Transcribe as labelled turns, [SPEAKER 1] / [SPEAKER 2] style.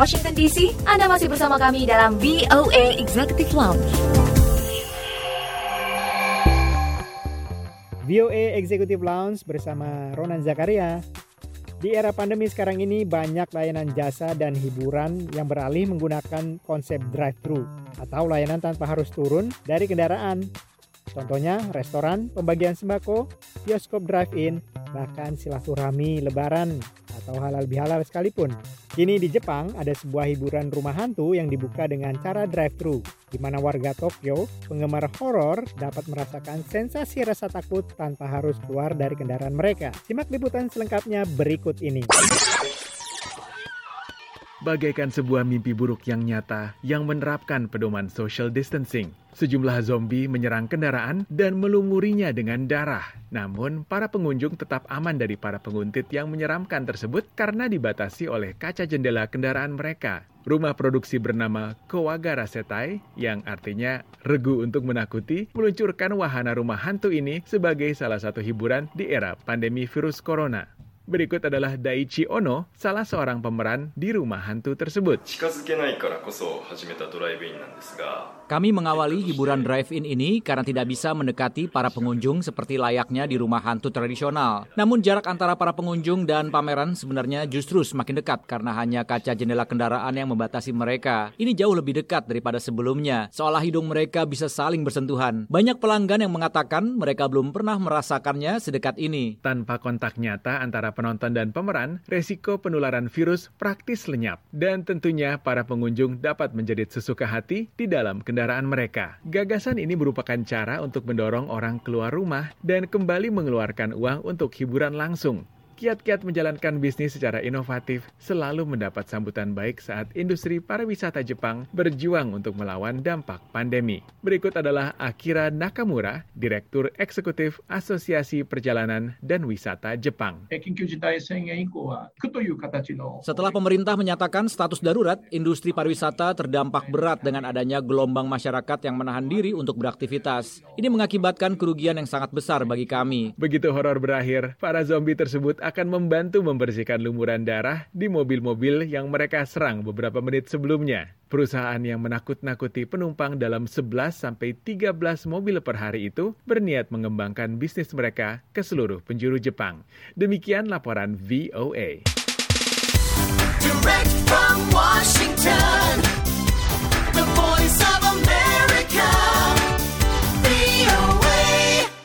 [SPEAKER 1] Washington DC, Anda masih bersama kami dalam VOA Executive Lounge.
[SPEAKER 2] VOA Executive Lounge bersama Ronan Zakaria. Di era pandemi sekarang ini banyak layanan jasa dan hiburan yang beralih menggunakan konsep drive-thru atau layanan tanpa harus turun dari kendaraan. Contohnya restoran, pembagian sembako, bioskop drive-in, bahkan silaturahmi lebaran atau halal bihalal sekalipun. Kini di Jepang ada sebuah hiburan rumah hantu yang dibuka dengan cara drive-thru, di mana warga Tokyo, penggemar horor dapat merasakan sensasi rasa takut tanpa harus keluar dari kendaraan mereka. Simak liputan selengkapnya berikut ini.
[SPEAKER 3] Bagaikan sebuah mimpi buruk yang nyata yang menerapkan pedoman social distancing. Sejumlah zombie menyerang kendaraan dan melumurinya dengan darah. Namun, para pengunjung tetap aman dari para penguntit yang menyeramkan tersebut karena dibatasi oleh kaca jendela kendaraan mereka. Rumah produksi bernama Kowagara Setai, yang artinya regu untuk menakuti, meluncurkan wahana rumah hantu ini sebagai salah satu hiburan di era pandemi virus corona. Berikut adalah Daichi Ono, salah seorang pemeran di rumah hantu tersebut.
[SPEAKER 4] Kami mengawali hiburan drive-in ini karena tidak bisa mendekati para pengunjung seperti layaknya di rumah hantu tradisional. Namun jarak antara para pengunjung dan pameran sebenarnya justru semakin dekat karena hanya kaca jendela kendaraan yang membatasi mereka. Ini jauh lebih dekat daripada sebelumnya, seolah hidung mereka bisa saling bersentuhan. Banyak pelanggan yang mengatakan mereka belum pernah merasakannya sedekat ini.
[SPEAKER 3] Tanpa kontak nyata antara penonton dan pemeran, resiko penularan virus praktis lenyap. Dan tentunya para pengunjung dapat menjadi sesuka hati di dalam kendaraan mereka. Gagasan ini merupakan cara untuk mendorong orang keluar rumah dan kembali mengeluarkan uang untuk hiburan langsung kiat-kiat menjalankan bisnis secara inovatif selalu mendapat sambutan baik saat industri pariwisata Jepang berjuang untuk melawan dampak pandemi. Berikut adalah Akira Nakamura, Direktur Eksekutif Asosiasi Perjalanan dan Wisata Jepang.
[SPEAKER 4] Setelah pemerintah menyatakan status darurat, industri pariwisata terdampak berat dengan adanya gelombang masyarakat yang menahan diri untuk beraktivitas. Ini mengakibatkan kerugian yang sangat besar bagi kami.
[SPEAKER 3] Begitu horor berakhir, para zombie tersebut akan membantu membersihkan lumuran darah di mobil-mobil yang mereka serang beberapa menit sebelumnya. Perusahaan yang menakut-nakuti penumpang dalam 11 sampai 13 mobil per hari itu berniat mengembangkan bisnis mereka ke seluruh penjuru Jepang. Demikian laporan VOA. Direct from Washington.